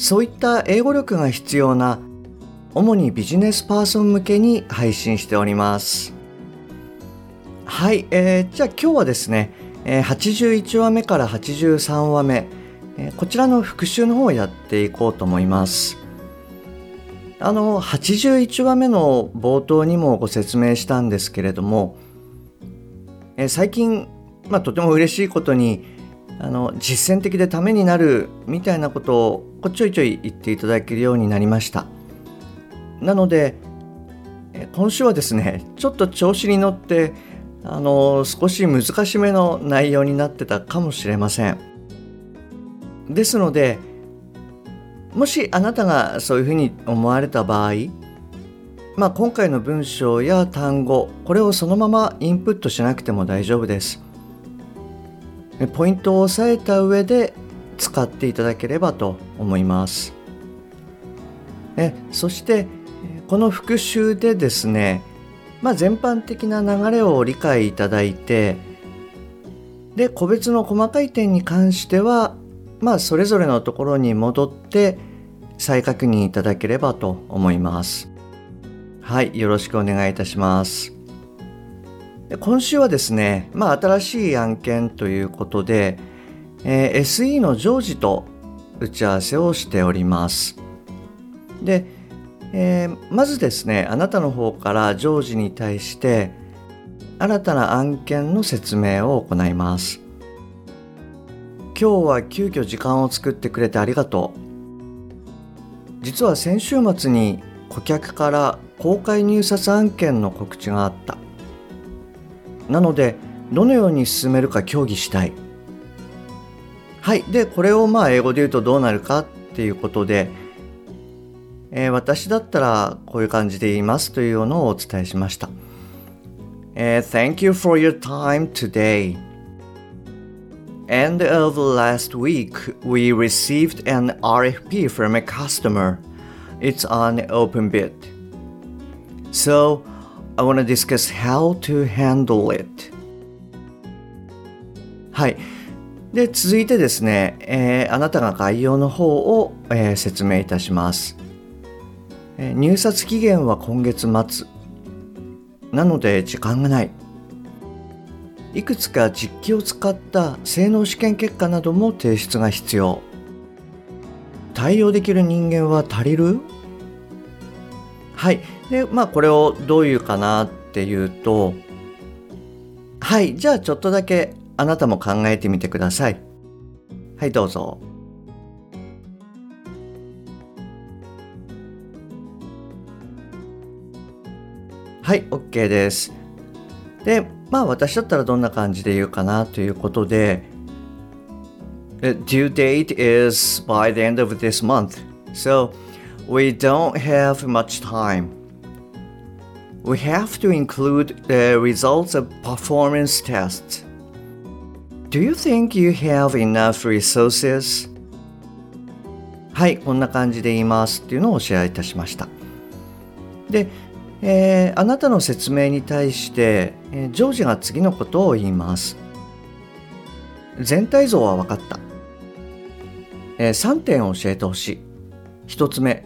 そういった英語力が必要な主にビジネスパーソン向けに配信しております。はい、えー、じゃあ今日はですね、81話目から83話目、こちらの復習の方をやっていこうと思います。あの81話目の冒頭にもご説明したんですけれども、え、最近、まあ、とても嬉しいことにあの実践的でためになるみたいなことをちょいちょい言っていただけるようになりました。なので今週はですねちょっと調子に乗ってあの少し難しめの内容になってたかもしれません。ですのでもしあなたがそういうふうに思われた場合まあ今回の文章や単語これをそのままインプットしなくても大丈夫です。ポイントを押さえた上で使っていただければと思います。えそしてこの復習でですね、まあ、全般的な流れを理解いただいてで個別の細かい点に関してはまあそれぞれのところに戻って再確認いただければと思います。はいよろしくお願いいたします。今週はですね、まあ、新しい案件ということで、えー、SE の常時と打ち合わせをしております。で、えー、まずですねあなたの方から常時に対して新たな案件の説明を行います。今日は急遽時間を作ってくれてありがとう。実は先週末に顧客から公開入札案件の告知があった。なのでどのように進めるか協議したいはいでこれをまあ英語で言うとどうなるかっていうことで、えー、私だったらこういう感じで言いますというのをお伝えしました、えー、Thank you for your time today End of last week, we received an RFP from a customer. It's on open bid. So, I want to discuss how to handle it. はい。で、続いてですね、えー、あなたが概要の方を、えー、説明いたします、えー、入札期限は今月末。なので時間がない。いくつか実機を使った性能試験結果なども提出が必要対応できる人間は足りる？はい。でまあこれをどういうかなっていうとはい。じゃあちょっとだけあなたも考えてみてください。はいどうぞ。はい OK です。でまあ私だったらどんな感じで言うかなということで Due date is by the end of this month. So we don't have much time We have to include the results of performance tests Do you think you have enough resources? はい、こんな感じで言いますっていうのをおシェアいたしました。で、えー、あなたの説明に対して、えー、ジョージが次のことを言います。全体像は分かった。えー、3点教えてほしい。1つ目、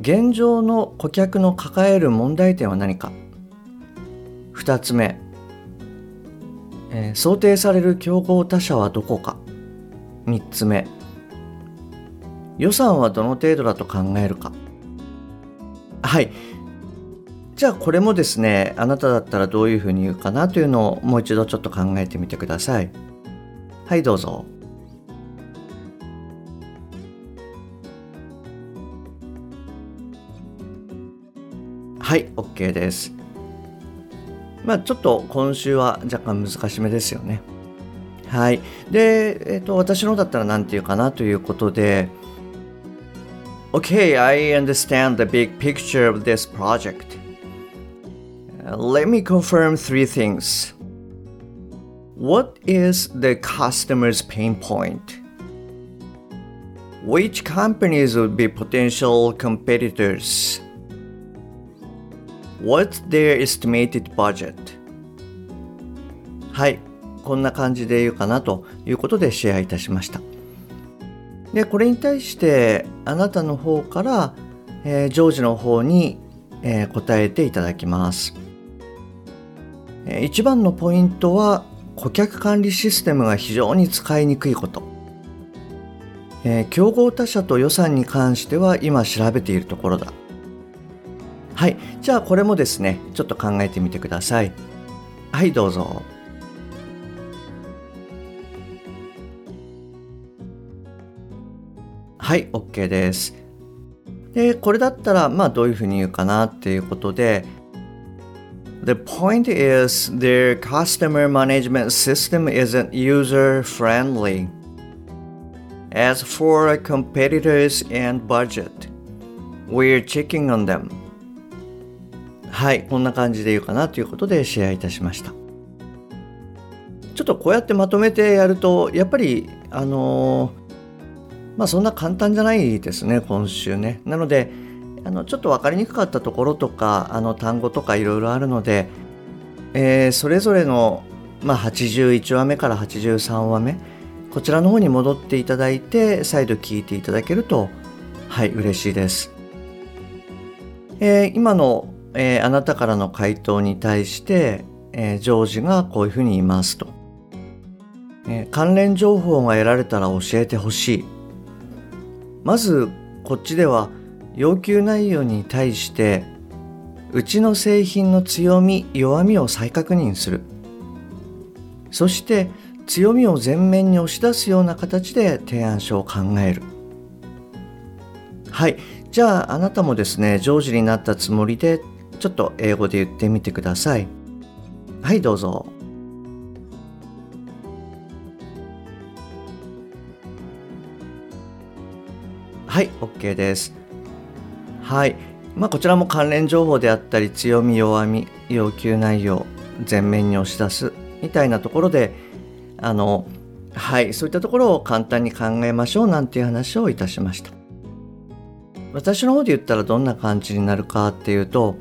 現状の顧客の抱える問題点は何か？2つ目、えー、想定される競合他社はどこか。3つ目、予算はどの程度だと考えるか。はい。じゃあこれもですねあなただったらどういうふうに言うかなというのをもう一度ちょっと考えてみてくださいはいどうぞはい OK ですまあちょっと今週は若干難しめですよねはい。で、えっ、と、私のだったら何て言うかなということで、Okay, I understand the big picture of this project. let me confirm three things. What is the customer's pain point? Which companies would be potential competitors? What's their estimated budget? はい、こんな感じで言うかなということでシェアいたしました。で、これに対してあなたの方から、えー、ジョージの方に、えー、答えていただきます。えー、一番のポイントは顧客管理システムが非常に使いにくいこと。えー、競合他社と予算に関しては今調べているところだ。はい。じゃあこれもですね、ちょっと考えてみてください。はい、どうぞ。はい、OK です。で、これだったら、まあどういうふうに言うかなっていうことで、The point is their customer management system isn't user friendly. As for competitors and budget, we're checking on them. はい、こんな感じで言うかなということでシェアいたしました。ちょっとこうやってまとめてやると、やっぱり、あの、まあそんな簡単じゃないですね、今週ね。なので、あのちょっと分かりにくかったところとかあの単語とかいろいろあるので、えー、それぞれの、まあ、81話目から83話目こちらの方に戻っていただいて再度聞いていただけるとはい嬉しいです、えー、今の、えー、あなたからの回答に対して、えー、ジョージがこういうふうに言いますと、えー、関連情報が得られたら教えてほしい。まずこっちでは要求内容に対してうちの製品の強み弱みを再確認する。そして強みを前面に押し出すような形で提案書を考える。はい。じゃああなたもですね上手になったつもりでちょっと英語で言ってみてくださいはいどうぞはい OK ですはい。まあ、こちらも関連情報であったり、強み、弱み、要求内容、前面に押し出すみたいなところで、あの、はい、そういったところを簡単に考えましょうなんていう話をいたしました。私の方で言ったらどんな感じになるかっていうと、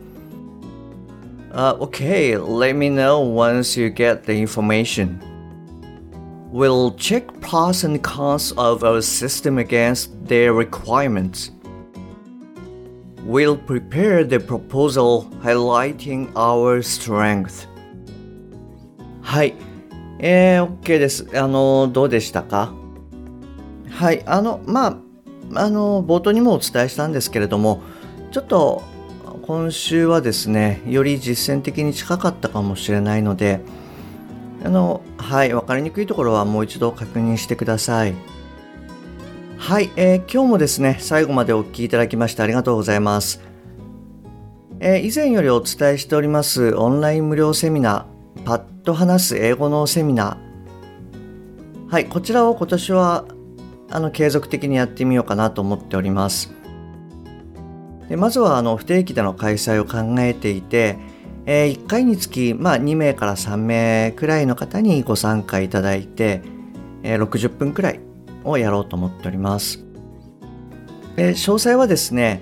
uh, Okay, let me know once you get the information. We'll check pros and cons of our system against their requirements. will prepare the proposal highlighting our strength はい、えー、OK です。あの、どうでしたかはい、あの、まあ、あの、冒頭にもお伝えしたんですけれども、ちょっと 今週はですね、より実践的に近かったかもしれないので、あの、はい、わかりにくいところはもう一度確認してください。はい、えー、今日もですね、最後までお聞きいただきましてありがとうございます。えー、以前よりお伝えしておりますオンライン無料セミナー、パッと話す英語のセミナー。はい、こちらを今年はあの継続的にやってみようかなと思っております。でまずはあの不定期での開催を考えていて、えー、1回につき、まあ、2名から3名くらいの方にご参加いただいて、えー、60分くらいをやろうと思っております。詳細はですね、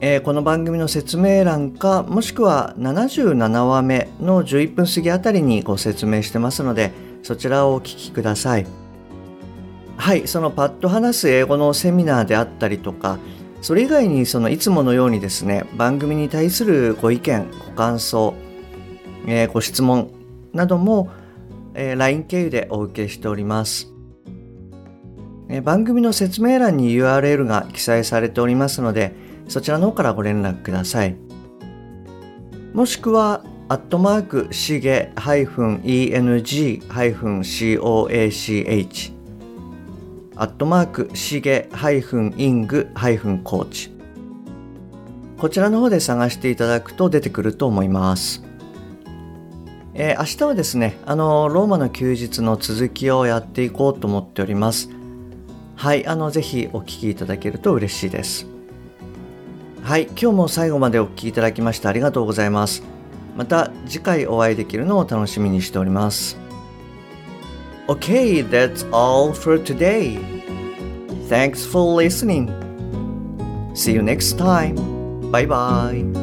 えー、この番組の説明欄かもしくは77話目の11分過ぎあたりにご説明してますのでそちらをお聞きください。はい、そのパッと話す英語のセミナーであったりとかそれ以外にそのいつものようにですね番組に対するご意見ご感想、えー、ご質問なども、えー、LINE 経由でお受けしております。番組の説明欄に URL が記載されておりますので、そちらの方からご連絡ください。もしくは、アットマーク、しげ -eng-coach アットマーク、しげ -ing-coach こちらの方で探していただくと出てくると思います。えー、明日はですね、あの、ローマの休日の続きをやっていこうと思っております。はい、あの、ぜひお聴きいただけると嬉しいです。はい、今日も最後までお聴きいただきましてありがとうございます。また次回お会いできるのを楽しみにしております。Okay, that's all for today. Thanks for listening. See you next time. Bye bye.